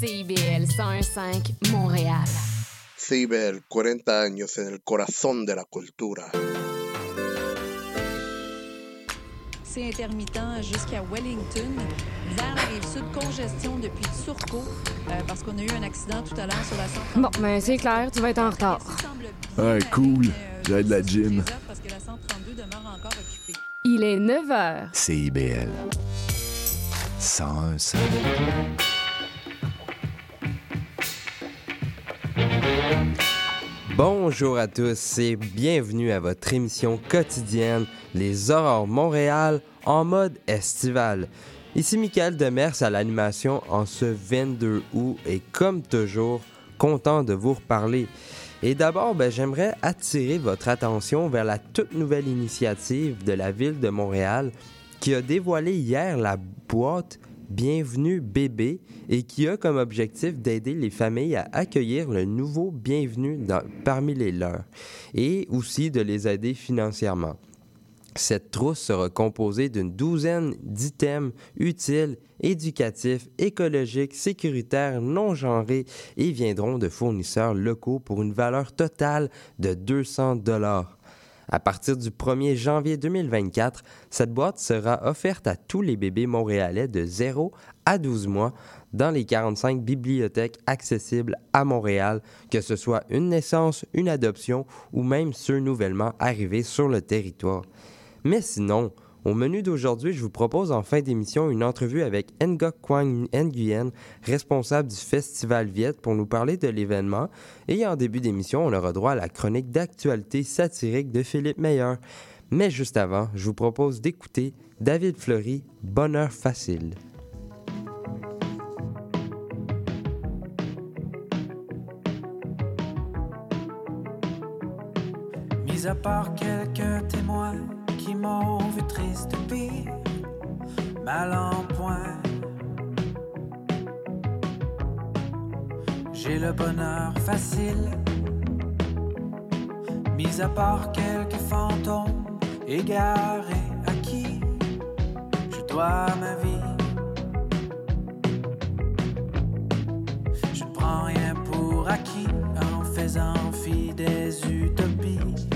CIBL 101.5 Montréal. CIBL, 40 años en el corazón de la cultura. C'est intermittent jusqu'à Wellington. Vers la rive sud, congestion depuis Turcot, euh, parce qu'on a eu un accident tout à l'heure sur la 132. Bon, ben c'est clair, tu vas être en retard. Ouais, cool. J'ai de la gym. Parce que la 132 demeure encore occupée. Il est 9 h. CIBL. 101 Bonjour à tous et bienvenue à votre émission quotidienne Les Aurores Montréal en mode estival. Ici Michael Demers à l'animation en ce 22 août et comme toujours, content de vous reparler. Et d'abord, ben, j'aimerais attirer votre attention vers la toute nouvelle initiative de la ville de Montréal qui a dévoilé hier la boîte Bienvenue bébé et qui a comme objectif d'aider les familles à accueillir le nouveau bienvenu parmi les leurs et aussi de les aider financièrement. Cette trousse sera composée d'une douzaine d'items utiles, éducatifs, écologiques, sécuritaires, non genrés et viendront de fournisseurs locaux pour une valeur totale de 200 dollars. À partir du 1er janvier 2024, cette boîte sera offerte à tous les bébés montréalais de 0 à 12 mois dans les 45 bibliothèques accessibles à Montréal, que ce soit une naissance, une adoption ou même ceux nouvellement arrivés sur le territoire. Mais sinon, au menu d'aujourd'hui, je vous propose en fin d'émission une entrevue avec Ngoc Kwang Nguyen, responsable du Festival Viet, pour nous parler de l'événement. Et en début d'émission, on aura droit à la chronique d'actualité satirique de Philippe Meyer. Mais juste avant, je vous propose d'écouter David Fleury, Bonheur facile. Mis à part quelques témoins qui m'ont mal en. J'ai le bonheur facile, mis à part quelques fantômes égarés à qui je dois ma vie. Je ne prends rien pour acquis en faisant fi des utopies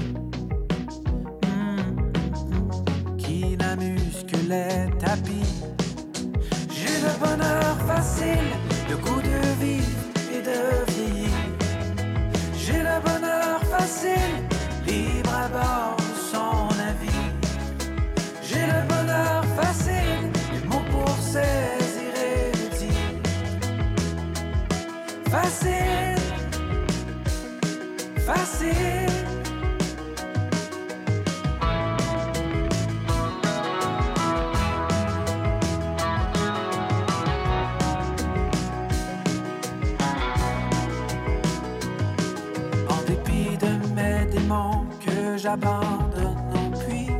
Hmm, qui n'amusent que les tapis. Facile, le goût de au puits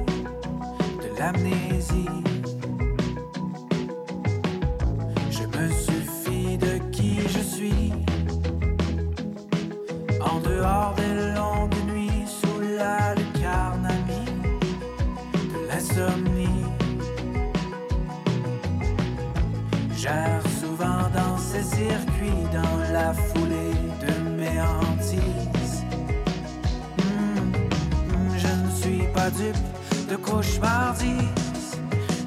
de l'amnésie. Je me suffis de qui je suis. En dehors des longues nuits sous la amie de l'insomnie. J'erre souvent dans ces circuits, dans la foulée de mes hantises. De cauchemardise.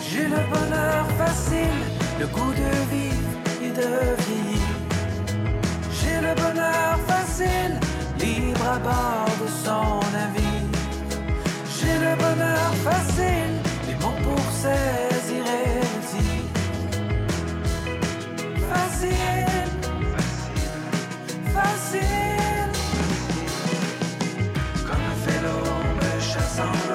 J'ai le bonheur facile, le goût de vivre et de vieillir. J'ai le bonheur facile, libre à bord de son avis. J'ai le bonheur facile, les mots pour saisir et le dire. Facile, facile. Comme un vélo me chassant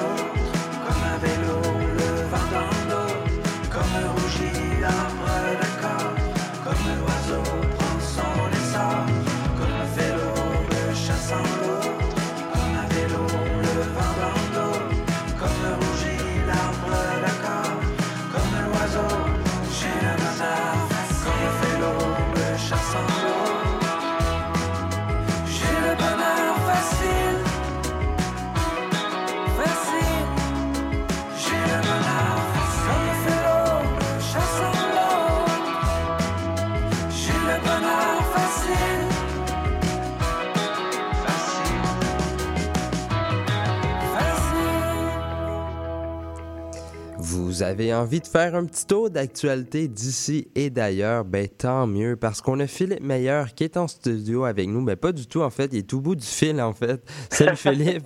Vous avez envie de faire un petit tour d'actualité d'ici et d'ailleurs, ben tant mieux, parce qu'on a Philippe Meilleur qui est en studio avec nous, mais pas du tout en fait, il est au bout du fil en fait. Salut Philippe.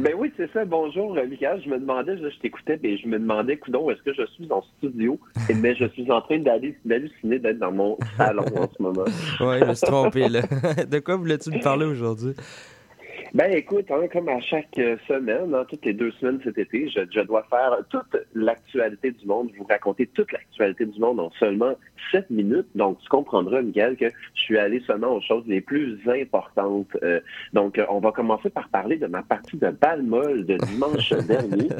ben oui, c'est ça. Bonjour Michael, je me demandais, je, t'écoutais, et je me demandais, coudon, est-ce que je suis en studio? Et mais je suis en train d'aller d'halluciner d'être dans mon salon en ce moment. oui, je me suis trompé là. De quoi voulais-tu me parler aujourd'hui? Ben écoute, hein, comme à chaque euh, semaine, hein, toutes les deux semaines cet été, je, je dois faire toute l'actualité du monde, vous raconter toute l'actualité du monde en seulement sept minutes. Donc, tu comprendras, Miguel, que je suis allé seulement aux choses les plus importantes. Euh, donc, on va commencer par parler de ma partie de balle molle de dimanche dernier.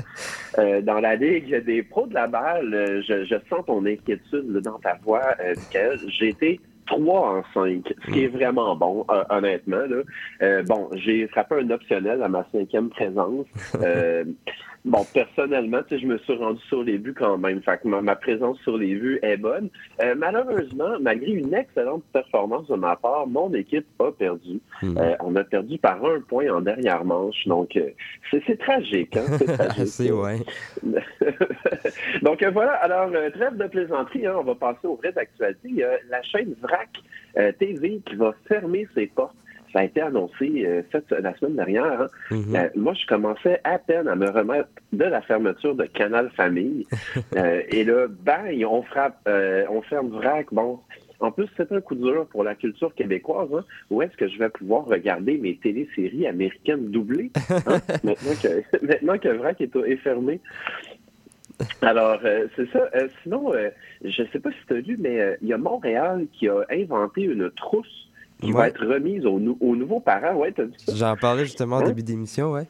Euh, dans la Ligue des pros de la balle, je, je sens ton inquiétude dans ta voix, Miguel. J'ai été 3 en 5, ce qui est vraiment bon, euh, honnêtement. Là. Euh, bon, j'ai frappé un optionnel à ma cinquième présence. Bon, personnellement, je me suis rendu sur les vues quand même. Fait que ma, présence sur les vues est bonne. Euh, malheureusement, malgré une excellente performance de ma part, mon équipe a perdu. Hmm. Euh, on a perdu par un point en dernière manche. Donc, euh, c'est tragique. Hein? C'est tragique. ouais. donc, voilà. Alors, trêve de plaisanterie. Hein, on va passer aux vraies actualités. la chaîne VRAC TV qui va fermer ses portes ça a été annoncé euh, la semaine dernière. Hein. Mm-hmm. Euh, moi, je commençais à peine à me remettre de la fermeture de Canal Famille. Euh, et là, bang, on frappe, on ferme VRAC. Bon, en plus, c'est un coup dur pour la culture québécoise. Hein. Où est-ce que je vais pouvoir regarder mes téléséries américaines doublées hein? maintenant, que, maintenant que VRAC est, fermé? Alors, c'est ça. sinon, je ne sais pas si tu as lu, mais il y a Montréal qui a inventé une trousse qui va être remise aux, nouveaux parents. Ouais, J'en parlais justement au hein? début d'émission, ouais.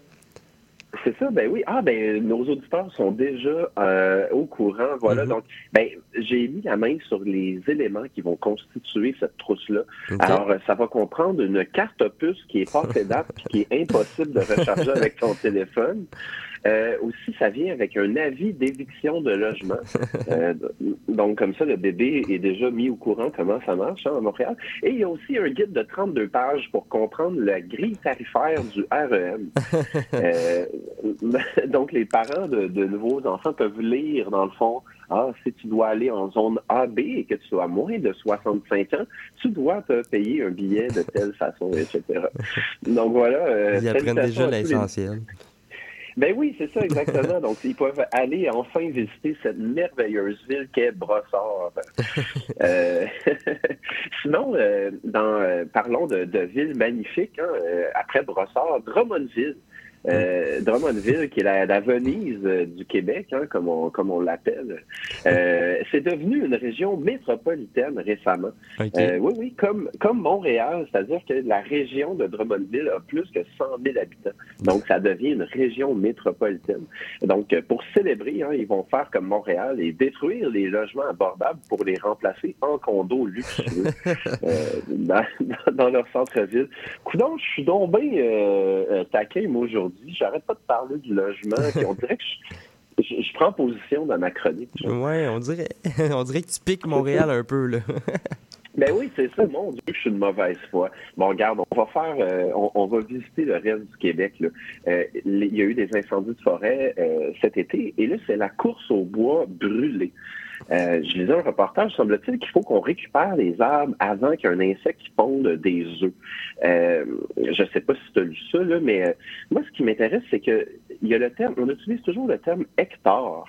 C'est ça, ben oui. Ah, ben nos auditeurs sont déjà euh, au courant. Voilà. Mm-hmm. Donc, ben j'ai mis la main sur les éléments qui vont constituer cette trousse-là. Alors, euh, ça va comprendre une carte puce qui est pas date qui est impossible de recharger avec ton téléphone. Euh, aussi, ça vient avec un avis d'éviction de logement. Euh, donc, comme ça, le bébé est déjà mis au courant comment ça marche hein, à Montréal. Et il y a aussi un guide de 32 pages pour comprendre la grille tarifaire du REM. Euh, donc, les parents de, de, nouveaux enfants peuvent lire, dans le fond, ah, si tu dois aller en zone AB et que tu as moins de 65 ans, tu dois te payer un billet de telle façon, etc. Donc voilà. Ils apprennent déjà l'essentiel. Ben oui, c'est ça exactement. Donc, ils peuvent aller enfin visiter cette merveilleuse ville qu'est Brossard. Euh, sinon, euh, dans, euh, parlons de, de villes magnifiques. Hein, après Brossard, Drummondville. Euh, Drummondville, qui est la, Venise euh, du Québec, hein, comme on, comme on l'appelle, euh, c'est devenu une région métropolitaine récemment. Euh, oui, oui, comme, comme Montréal, c'est-à-dire que la région de Drummondville a plus que 100 000 habitants. Donc, ça devient une région métropolitaine. Donc, pour célébrer, hein, ils vont faire comme Montréal et détruire les logements abordables pour les remplacer en condos luxueux dans, dans, leur centre-ville. Coudon, je suis donc bien taquin, moi, aujourd'hui J'arrête pas de parler du logement. on dirait que je, prends position dans ma chronique. Oui, on dirait, on dirait que tu piques Montréal un peu, là. Ben oui, c'est ça. Mon Dieu, je suis de mauvaise foi. Bon, regarde, on va faire, euh, on, va visiter le reste du Québec. Euh, il y a eu des incendies de forêt euh, cet été, et là, c'est la course au bois brûlé. Euh, je lisais un reportage, semble-t-il qu'il faut qu'on récupère les arbres avant qu'un insecte ponde des œufs. Euh, je ne sais pas si tu as lu ça, là, mais euh, moi, ce qui m'intéresse, c'est que il y a le terme, on utilise toujours le terme hectare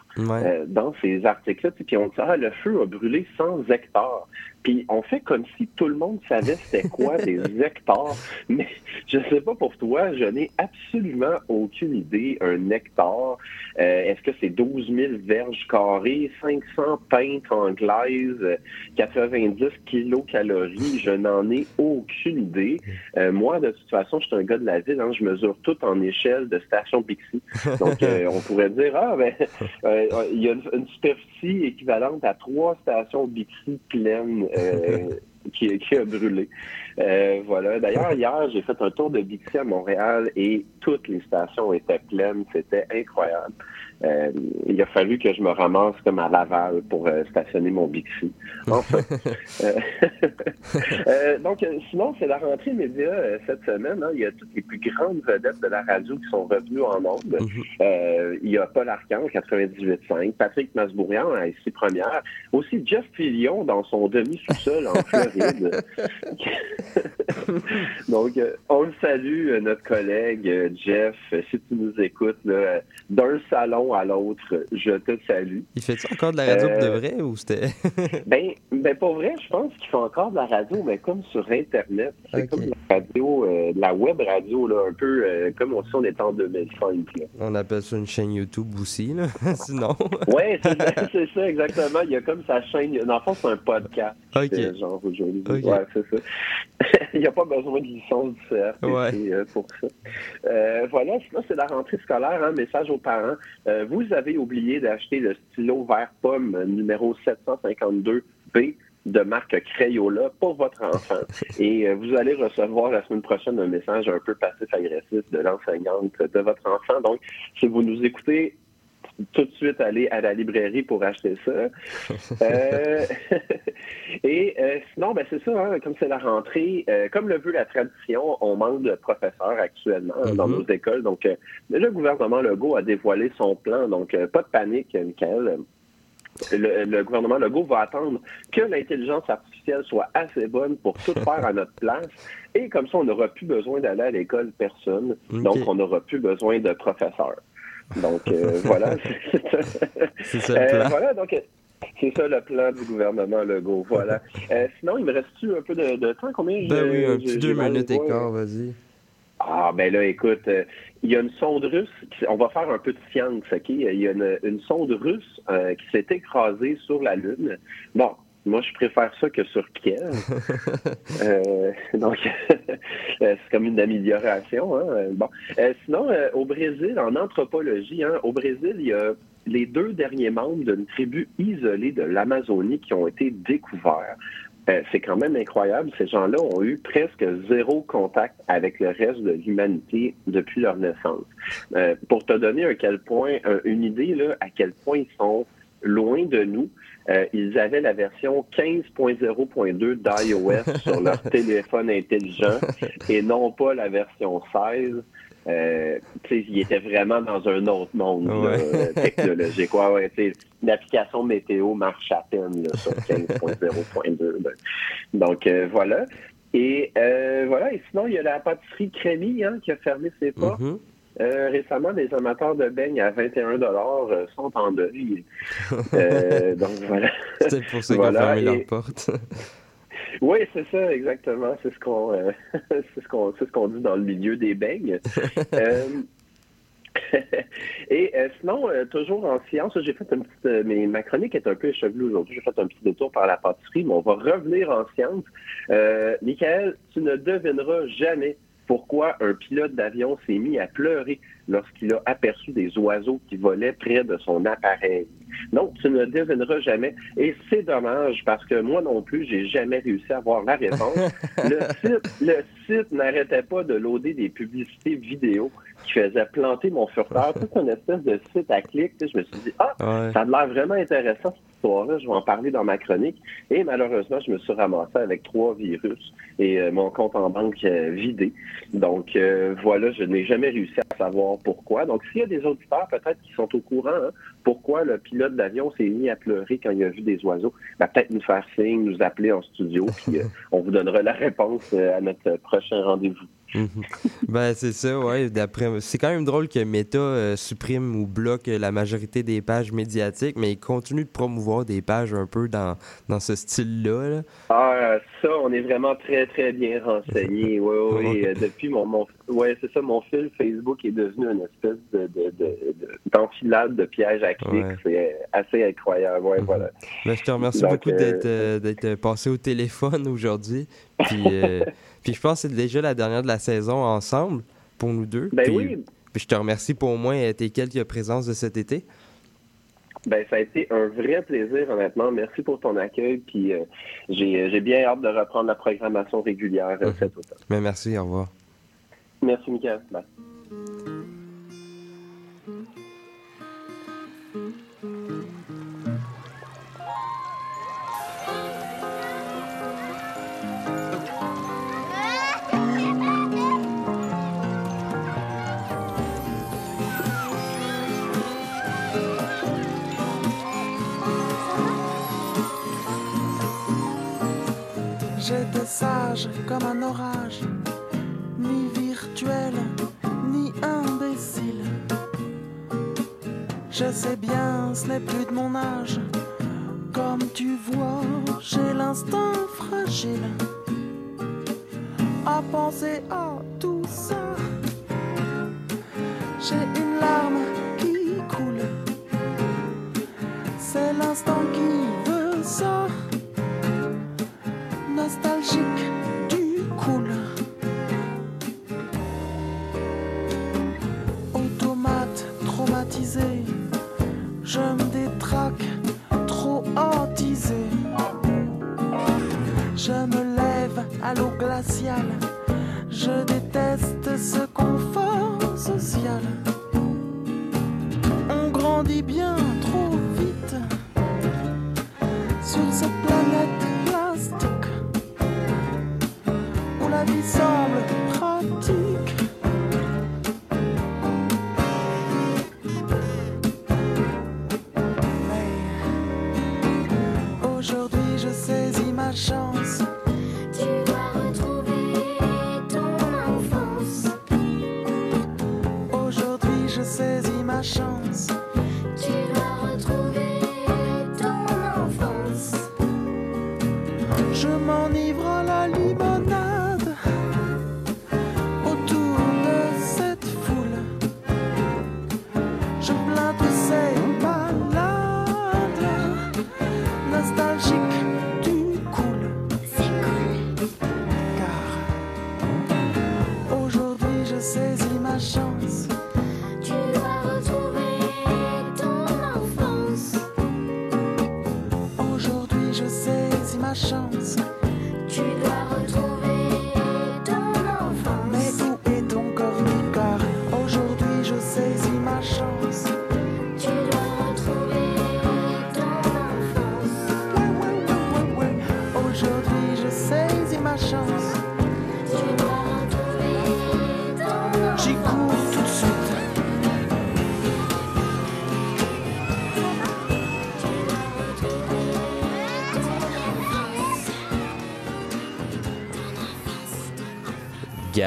dans ces articles-là, puis on dit ah, le feu a brûlé 100 hectares. Puis on fait comme si tout le monde savait c'était quoi des hectares. Mais je sais pas pour toi, je n'ai absolument aucune idée. Un hectare, euh, est-ce que c'est 12 000 verges carrées, 500 pintes anglaises, 90 kilocalories? Je n'en ai aucune idée. Euh, moi, de toute façon, je suis un gars de la ville. Hein, je mesure tout en échelle de station Bixi. Donc, euh, on pourrait dire, ah, ben, il y a une, une superficie équivalente à trois stations Bixi pleines euh, qui, a brûlé. Euh, voilà. D'ailleurs, hier, j'ai fait un tour de Bixi à Montréal et toutes les stations étaient pleines. C'était incroyable. Euh, il a fallu que je me ramasse comme à Laval pour euh, stationner mon Bixi. Enfin. Euh, donc, sinon, c'est la rentrée média cette semaine. hein. Il y a toutes les plus grandes vedettes de la radio qui sont revenues en ondes. Euh, il y a Paul Arcand, 98.5, Patrick Masbourian, à ici première, aussi Jeff Fillion dans son demi-sous-sol en Floride. Donc, on le salue, notre collègue Jeff, si tu nous écoutes, d'un salon à l'autre, je te salue. Il fait-tu encore de la radio de Euh, vrai ou c'était? Ben, ben pour vrai, je pense qu'ils font encore de la radio, mais comme sur Internet. C'est comme la radio, euh, de la web radio, là, un peu euh, comme si on était en 2005. Là. On appelle ça une chaîne YouTube aussi, là. Sinon. Ouais, c'est ça, exactement. Il y a comme sa chaîne. Dans le fond, c'est un podcast. Ok. euh, genre aujourd'hui. Ouais, c'est ça. Il n'y a pas besoin de licence du CRTC Ouais. pour ça. Voilà, sinon, c'est la rentrée scolaire. Hein, message aux parents. Euh, vous avez oublié d'acheter le stylo vert pomme numéro 752B de marque Crayola pour votre enfant. Et euh, vous allez recevoir la semaine prochaine un message un peu passif-agressif de l'enseignante de votre enfant. Donc, si vous nous écoutez, tout de suite aller à la librairie pour acheter ça. Euh, et euh, sinon, ben c'est ça, hein, comme c'est la rentrée, euh, comme le veut la tradition, on manque de professeurs actuellement hein, dans Mhm. nos écoles. Donc, le gouvernement Legault a dévoilé son plan. Donc, pas de panique, Michael. Le, le gouvernement Legault va attendre que l'intelligence artificielle soit assez bonne pour tout faire à notre place. Et comme ça, on n'aura plus besoin d'aller à l'école personne. Donc, on n'aura plus besoin de professeurs. Donc, euh, voilà. C'est ça le Euh, plan. voilà, donc, c'est ça le plan du gouvernement Legault. Voilà. Euh, sinon, il me reste-tu un peu de, de temps? Combien Ben oui, un petit deux minutes et quart, vas-y. Ah, ben là, écoute, euh, il y a une sonde russe, qui- on va faire un peu de science, OK? Il y a une, une sonde russe euh, qui s'est écrasée sur la Lune. Bon, moi, je préfère ça que sur Kiev. Euh, donc, euh, c'est comme une amélioration. Hein? Bon. Euh, sinon, euh, au Brésil, en anthropologie, hein, au Brésil, il y a les deux derniers membres d'une tribu isolée de l'Amazonie qui ont été découverts. C'est quand même incroyable. Ces gens-là ont eu presque zéro contact avec le reste de l'humanité depuis leur naissance. Pour te donner un quel point, un- une idée là, à quel point ils sont loin de nous, euh, ils avaient la version 15.0.2 d'iOS sur leur téléphone intelligent et non pas la version 16. Euh, ils étaient vraiment dans un autre monde Ouais. euh, technologique. Ouais, L'application météo marche à peine là, sur 15.0.2. là. Donc euh, voilà. Et euh, voilà. Et sinon, il y a la pâtisserie Crémy hein, qui a fermé ses portes. Mhm. Euh, récemment, les amateurs de beignes à 21 euh, sont en deuil. Euh, donc voilà. C'était pour ça qu'ils Voilà, ont fermé et- leurs portes. Oui, c'est ça, exactement. C'est ce qu'on euh, c'est ce qu'on c'est ce qu'on dit dans le milieu des beignes. Et sinon, toujours en sciences, j'ai fait une petite. mais ma chronique est un peu échevelée aujourd'hui. J'ai fait un petit détour par la pâtisserie, mais on va revenir en sciences. Euh, Michael, tu ne devineras jamais pourquoi un pilote d'avion s'est mis à pleurer lorsqu'il a aperçu des oiseaux qui volaient près de son appareil. Non, tu ne devineras jamais. Et c'est dommage parce que moi non plus, j'ai jamais réussi à avoir la réponse. le site, le site n'arrêtait pas de loader des publicités vidéo qui faisaient planter mon furteur. Toute une espèce de site à clic. Je me suis dit, ah, Ouais. ça a l'air vraiment intéressant Je vais en parler dans ma chronique. Et malheureusement, je me suis ramassé avec trois virus et euh, mon compte en banque euh, vidé. Donc euh, voilà, je n'ai jamais réussi à savoir pourquoi. Donc s'il y a des auditeurs peut-être qui sont au courant, hein, pourquoi le pilote d'avion s'est mis à pleurer quand il a vu des oiseaux, ben, peut-être nous faire signe, nous appeler en studio, puis on vous donnera la réponse à notre prochain rendez-vous. Mhm. ben, c'est ça, ouais. D'après... C'est quand même drôle que Meta euh, supprime ou bloque la majorité des pages médiatiques, mais il continue de promouvoir des pages un peu dans, dans ce style-là. là. Ah, ça, on est vraiment très, très bien renseigné. Oui, oui. Euh, Depuis mon, mon ouais, c'est ça, mon fil Facebook est devenu une espèce de, de, de- de- d'enfilade de pièges à clics. Ouais. C'est assez incroyable. Ouais, Mhm. voilà. Ben, je te remercie Donc, beaucoup euh, d'être, euh, d'être passé au téléphone aujourd'hui. Puis, puis je pense que c'est déjà la dernière de la saison ensemble pour nous deux. Ben puis, oui, puis je te remercie pour au moins euh, tes quelques présences de cet été. ben ça a été un vrai plaisir, honnêtement. Merci pour ton accueil. Puis euh, j'ai, j'ai bien hâte de reprendre la programmation régulière euh, Mhm. cet automne. Mais merci, au revoir. Merci, Mickaël. Bye. J'étais sage comme un orage, ni virtuel, ni imbécile. Je sais bien, ce n'est plus de mon âge. Comme tu vois, j'ai l'instinct fragile à penser à l'eau glaciale. Je déteste ce confort social. On grandit bien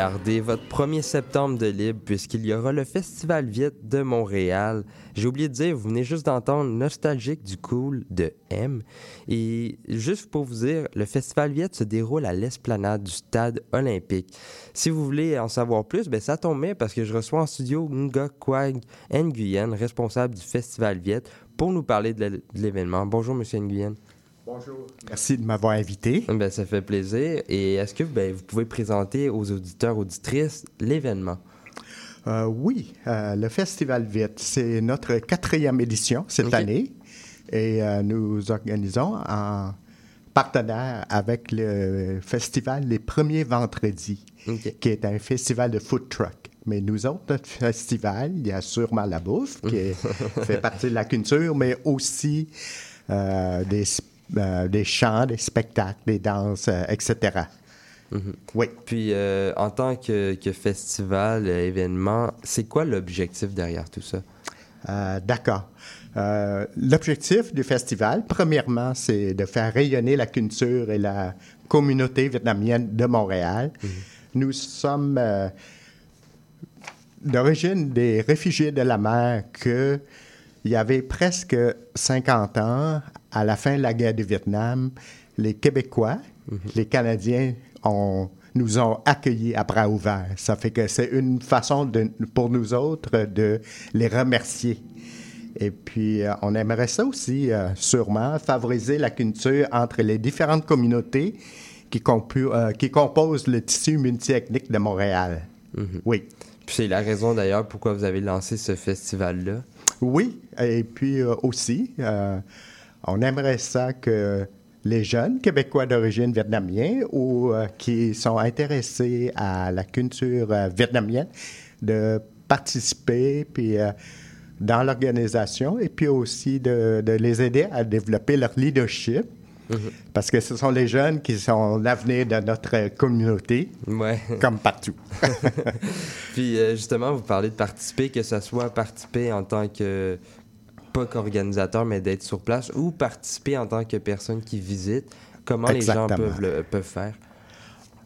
Gardez votre 1er septembre de libre puisqu'il y aura le Festival Vite de Montréal. J'ai oublié de dire, vous venez juste d'entendre Nostalgique du Cool de M. Et juste pour vous dire, le Festival Vite se déroule à l'esplanade du stade olympique. Si vous voulez en savoir plus, ben ça tombe bien parce que je reçois en studio Nga Kwag Nguyen, responsable du Festival Vite, pour nous parler de l'événement. Bonjour, Monsieur Nguyen. Bonjour. Merci de m'avoir invité. Ben, ça fait plaisir. Et est-ce que ben, vous pouvez présenter aux auditeurs, auditrices l'événement? Euh, oui, euh, le Festival Vite, c'est notre quatrième édition cette année et euh, nous organisons en partenaire avec le festival Les Premiers Vendredis, qui est un festival de food truck. Mais nous autres, notre festival, il y a sûrement la bouffe qui est- fait partie de la culture, mais aussi euh, des, euh, des chants, des spectacles, des danses, euh, etc. Oui. Puis, euh, en tant que, que festival, euh, événement, c'est quoi l'objectif derrière tout ça? D'accord. L'objectif du festival, premièrement, c'est de faire rayonner la culture et la communauté vietnamienne de Montréal. Nous sommes d'origine des réfugiés de la mer que il y avait presque 50 ans, à la fin de la guerre du Vietnam, les Québécois, les Canadiens ont, nous ont accueillis à bras ouverts. Ça fait que c'est une façon de, pour nous autres de les remercier. Et puis, euh, on aimerait ça aussi, euh, sûrement, favoriser la culture entre les différentes communautés qui, compu- euh, qui composent le tissu multiethnique de Montréal. Oui. Puis c'est la raison d'ailleurs pourquoi vous avez lancé ce festival-là. Oui, et puis aussi, on aimerait ça que les jeunes Québécois d'origine vietnamienne ou euh, qui sont intéressés à la culture euh, vietnamienne de participer puis euh, dans l'organisation et puis aussi de, de les aider à développer leur leadership parce que ce sont les jeunes qui sont l'avenir de notre communauté Ouais. comme partout. Puis justement, vous parlez de participer, que ce soit participer en tant que pas qu'organisateur, mais d'être sur place, ou participer en tant que personne qui visite. Comment les gens peuvent, le, peuvent faire?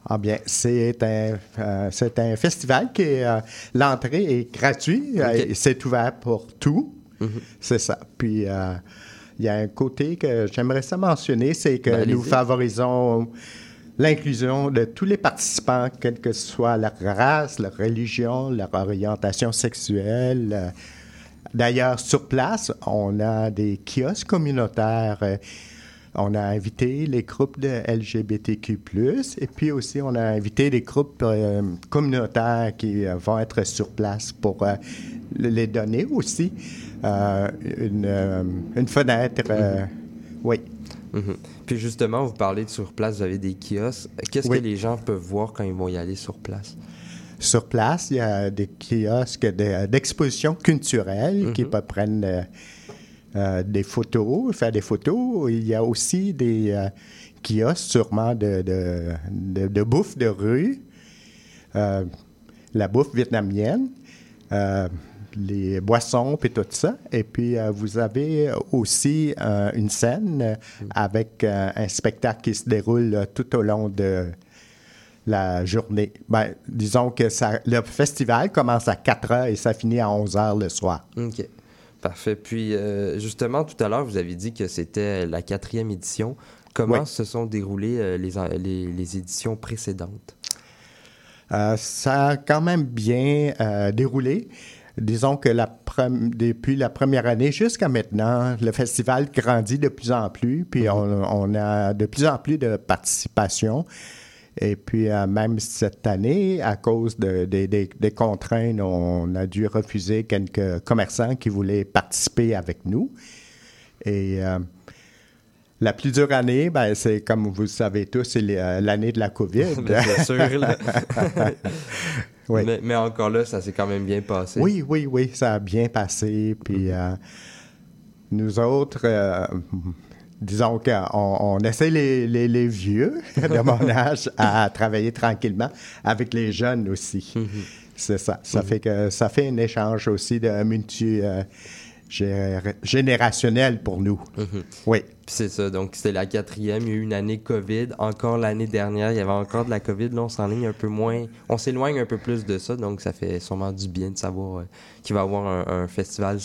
Ah bien, c'est un, euh, un festival qui est... euh, L'entrée est gratuite, euh, Ok. et c'est ouvert pour tout. Mhm. C'est ça. Puis, euh, il y a un côté que j'aimerais ça mentionner, c'est que Ben, nous favorisons l'inclusion de tous les participants, quelle que soit leur race, leur religion, leur orientation sexuelle. D'ailleurs, sur place, on a des kiosques communautaires. euh, on a invité les groupes de LGBTQ+, et puis aussi on a invité des groupes euh, communautaires qui euh, vont être sur place pour euh, les donner aussi une, une fenêtre. euh, Oui. Mhm. Puis justement, vous parlez de sur place, vous avez des kiosques. Qu'est-ce Oui. que les gens peuvent voir quand ils vont y aller sur place? Sur place, il y a des kiosques de- d'exposition culturelle qui peuvent prendre euh, euh, des photos, faire des photos. Il y a aussi des euh, kiosques sûrement de, de- de- de bouffe de rue, euh, la bouffe vietnamienne, les boissons puis tout ça. Et puis, vous avez aussi une scène euh, avec un spectacle qui se déroule tout au long de la journée. Ben, disons que ça, le festival commence à 4 heures et ça finit à 11 heures le soir. OK. Parfait. Puis, euh, justement, tout à l'heure, vous avez dit que c'était la quatrième édition. Comment Oui. se sont déroulées euh, les, en- les, les éditions précédentes? Euh, ça a quand même bien euh, déroulé. Disons que la depuis la première année jusqu'à maintenant, le festival grandit de plus en plus, puis on, on a de plus en plus de participation. Et puis, euh, même cette année, à cause de- des- contraintes, on a dû refuser quelques commerçants qui voulaient participer avec nous. Et euh, la plus dure année, ben, c'est comme vous le savez tous, c'est les- l'année de la COVID. C'est sûr, là. Oui. mais, mais encore là, ça s'est quand même bien passé. Oui, oui, oui, ça a bien passé. Puis euh, nous autres, euh, disons qu'on on essaie les, les- les vieux de mon âge à travailler tranquillement avec les jeunes aussi. C'est ça. Ça fait que ça fait un échange aussi de multi euh, générationnel pour nous. Oui. Puis c'est ça, donc c'était la quatrième, il y a eu une année COVID. Encore l'année dernière, il y avait encore de la COVID. Là, on s'enligne un peu moins, on s'éloigne un peu plus de ça, donc ça fait sûrement du bien de savoir euh, qu'il va y avoir un, un festival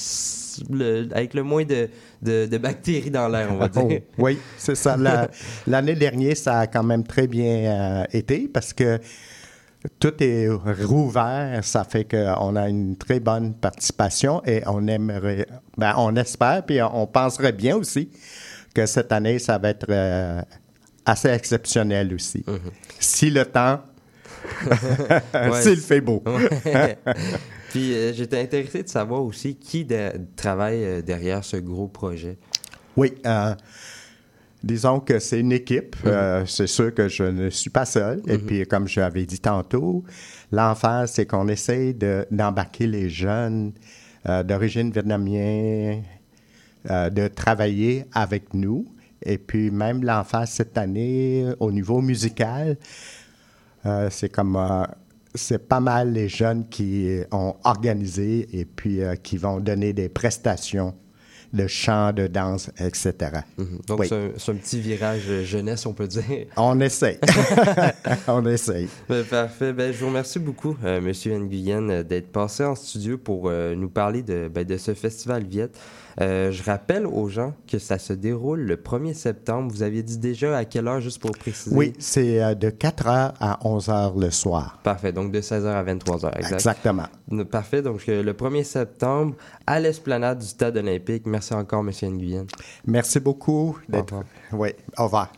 le- avec le moins de, de- de bactéries dans l'air, on va Oh, dire. oui, c'est ça. La- L'année dernière, ça a quand même très bien euh, été parce que tout est rouvert. Ça fait qu'on a une très bonne participation et on aimerait, ben, on espère, puis on penserait bien aussi que cette année, ça va être euh, assez exceptionnel aussi. Si le temps, s'il fait beau. Puis euh, j'étais intéressé de savoir aussi qui de- travaille euh, derrière ce gros projet. Oui. euh, disons que c'est une équipe. Euh, c'est sûr que je ne suis pas seul. Et puis, comme j'avais dit tantôt, l'enfer, c'est qu'on essaye de- d'embarquer les jeunes euh, d'origine vietnamienne, euh, de travailler avec nous. Et puis, même l'enfer cette année, au niveau musical, c'est comme. c'est pas mal les jeunes qui ont organisé et puis euh, qui vont donner des prestations de chant, de danse, etc. Mhm. Donc Oui. c'est un, petit virage euh, jeunesse, on peut dire. On essaye. On essaye. Ben, parfait. Ben, je vous remercie beaucoup, euh, Monsieur Nguyen, d'être passé en studio pour euh, nous parler de, ben, de ce festival Viet. Euh, je rappelle aux gens que ça se déroule le 1er septembre. Vous aviez dit déjà à quelle heure, juste pour préciser? Oui, c'est euh, de 4 h à 11 h le soir. Parfait. Donc de 16h à 23h, exact. Exactement. Parfait. Donc euh, le 1er septembre, à l'esplanade du Stade olympique. Merci encore, Monsieur Nguyen. Merci beaucoup d'être. revoir. Oui, au revoir.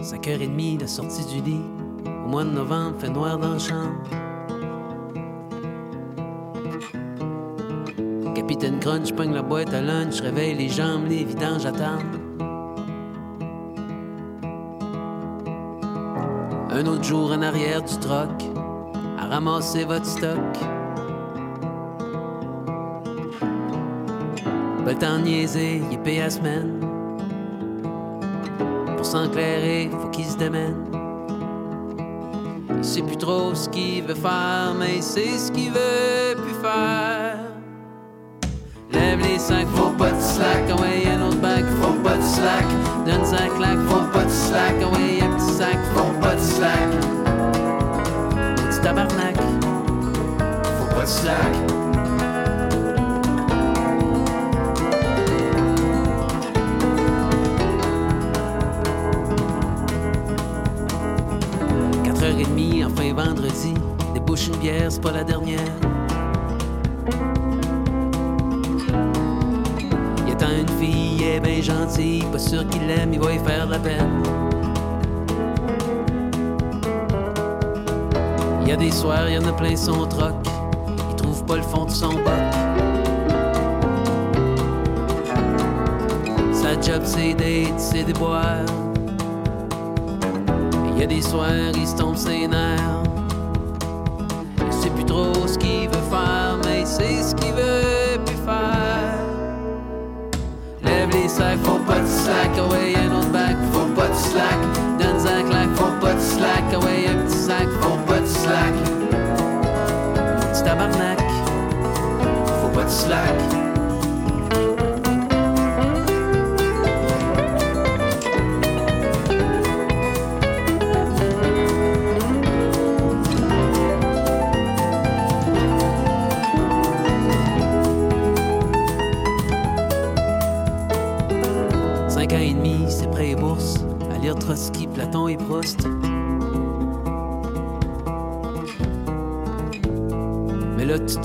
5h30, la sortie du lit. Au mois de novembre, fait noir dans la chambre. Capitaine Crunch pogne la boîte à lunch, réveille les jambes, les vidanges attendent. Un autre jour en arrière du troc, à ramasser votre stock. Pas le niaiser, il est payé à semaine. Pour s'enclairer, faut qu'il se démène. Il sait plus trop ce qu'il veut faire, mais sait ce qu'il veut plus faire. Sacs, faut pas de slack. Ouais, un autre bac, faut pas de slack. Donne un claque, faut pas de slack. Ouais, un petit sac, faut pas de slack. Petit tabarnak, faut pas de slack. Et demie, enfin vendredi. Débouche une bière, c'est pas la dernière. Est bien gentille. Pas sûr qu'il l'aime, il va y faire de la peine. Il y a des soirs, il y en a plein son troc. Il trouve pas le fond de son bac. Sa job, c'est d'être, c'est de boire. Il y a des soirs, il se tombe ses nerfs. Il sait plus trop ce qu'il veut faire, mais sait ce qu'il veut Lève les sacs, faut pas de slack, ah ouais, un autre bac, faut pas de slack. Donne un claque, faut pas de slack, ah ouais, un petit sac, faut pas de slack. Petit tabarnak, faut pas de slack.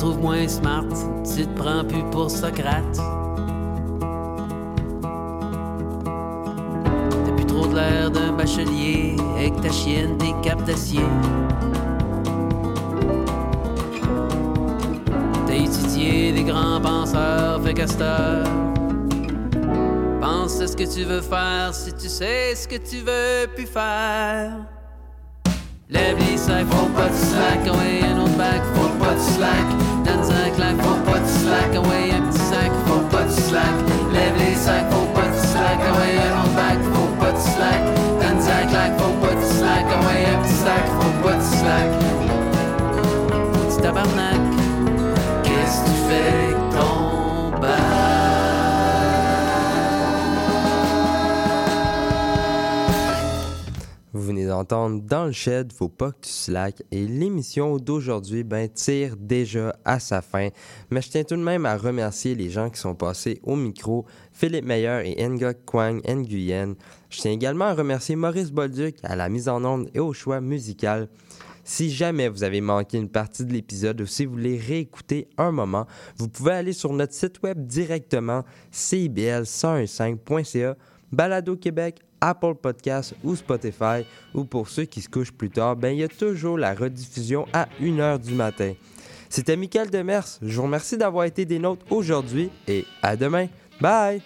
Trouves moins smart. Tu te prends plus pour Socrate. T'as plus trop de l'air d'un bachelier. Avec ta chienne, tes capes d'acier. T'as étudié des grands penseurs, fait heure, Pense à ce que tu veux faire si tu sais ce que tu veux plus faire. Lève les sacs, faut pas de slack, ouais, un autre bac, faut pas de slack. Donne un claque, faut pas de slack, ah ouais, un petit sac, faut pas de slack. Lève les sacs, faut pas de slack, ah ouais, un autre bac, faut pas de slack. Donne un claque, faut pas de slack, ah ouais, un petit sac, faut pas de slack. Petit tabarnak, Dans le shed, faut pas que tu slack. Et l'émission d'aujourd'hui ben, tire déjà à sa fin. Mais je tiens tout de même à remercier les gens qui sont passés au micro, Philippe Meyer et Ngok Kwang Nguyen. Je tiens également à remercier Maurice Bolduc à la mise en onde et au choix musical. Si jamais vous avez manqué une partie de l'épisode ou si vous voulez réécouter un moment, vous pouvez aller sur notre site web directement cibl1015.ca, Balado Québec, Apple Podcasts ou Spotify. Ou pour ceux qui se couchent plus tard, ben il y a toujours la rediffusion à 1h du matin. C'était Michael Demers. Je vous remercie d'avoir été des nôtres aujourd'hui et à demain. Bye!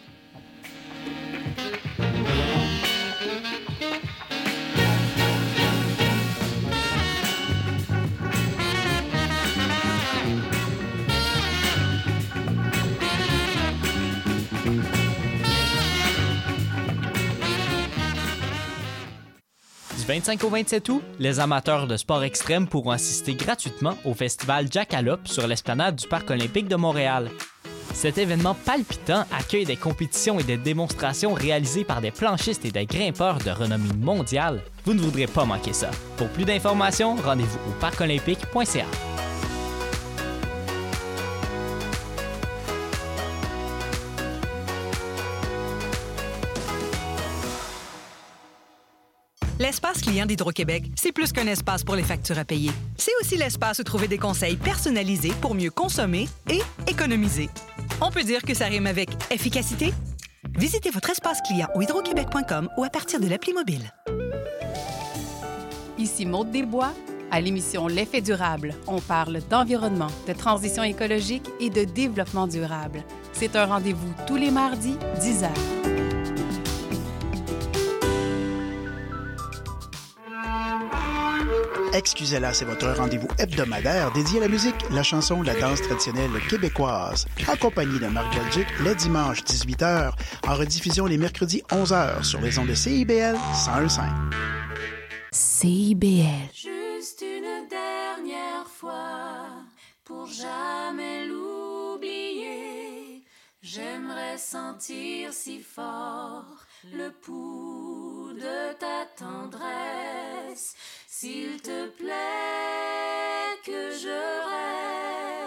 25 au 27 août, les amateurs de sport extrême pourront assister gratuitement au festival Jackalope sur l'esplanade du Parc olympique de Montréal. Cet événement palpitant accueille des compétitions et des démonstrations réalisées par des planchistes et des grimpeurs de renommée mondiale. Vous ne voudrez pas manquer ça. Pour plus d'informations, rendez-vous au parcolympique.ca. L'espace client d'Hydro-Québec, c'est plus qu'un espace pour les factures à payer. C'est aussi l'espace où trouver des conseils personnalisés pour mieux consommer et économiser. On peut dire que ça rime avec efficacité? Visitez votre espace client au hydroquebec.com ou à partir de l'appli mobile. Ici Maude Desbois. À l'émission L'effet durable, on parle d'environnement, de transition écologique et de développement durable. C'est un rendez-vous tous les mardis, 10 heures. Excusez-la, c'est votre rendez-vous hebdomadaire dédié à la musique, la chanson, la danse traditionnelle québécoise. Accompagné de Marc Belgique les dimanches 18h, en rediffusion les mercredis 11h sur les ondes de CIBL 101.5. CIBL. Juste une dernière fois, pour jamais l'oublier. J'aimerais sentir si fort le pouls de ta tendresse. S'il te plaît que je rêve.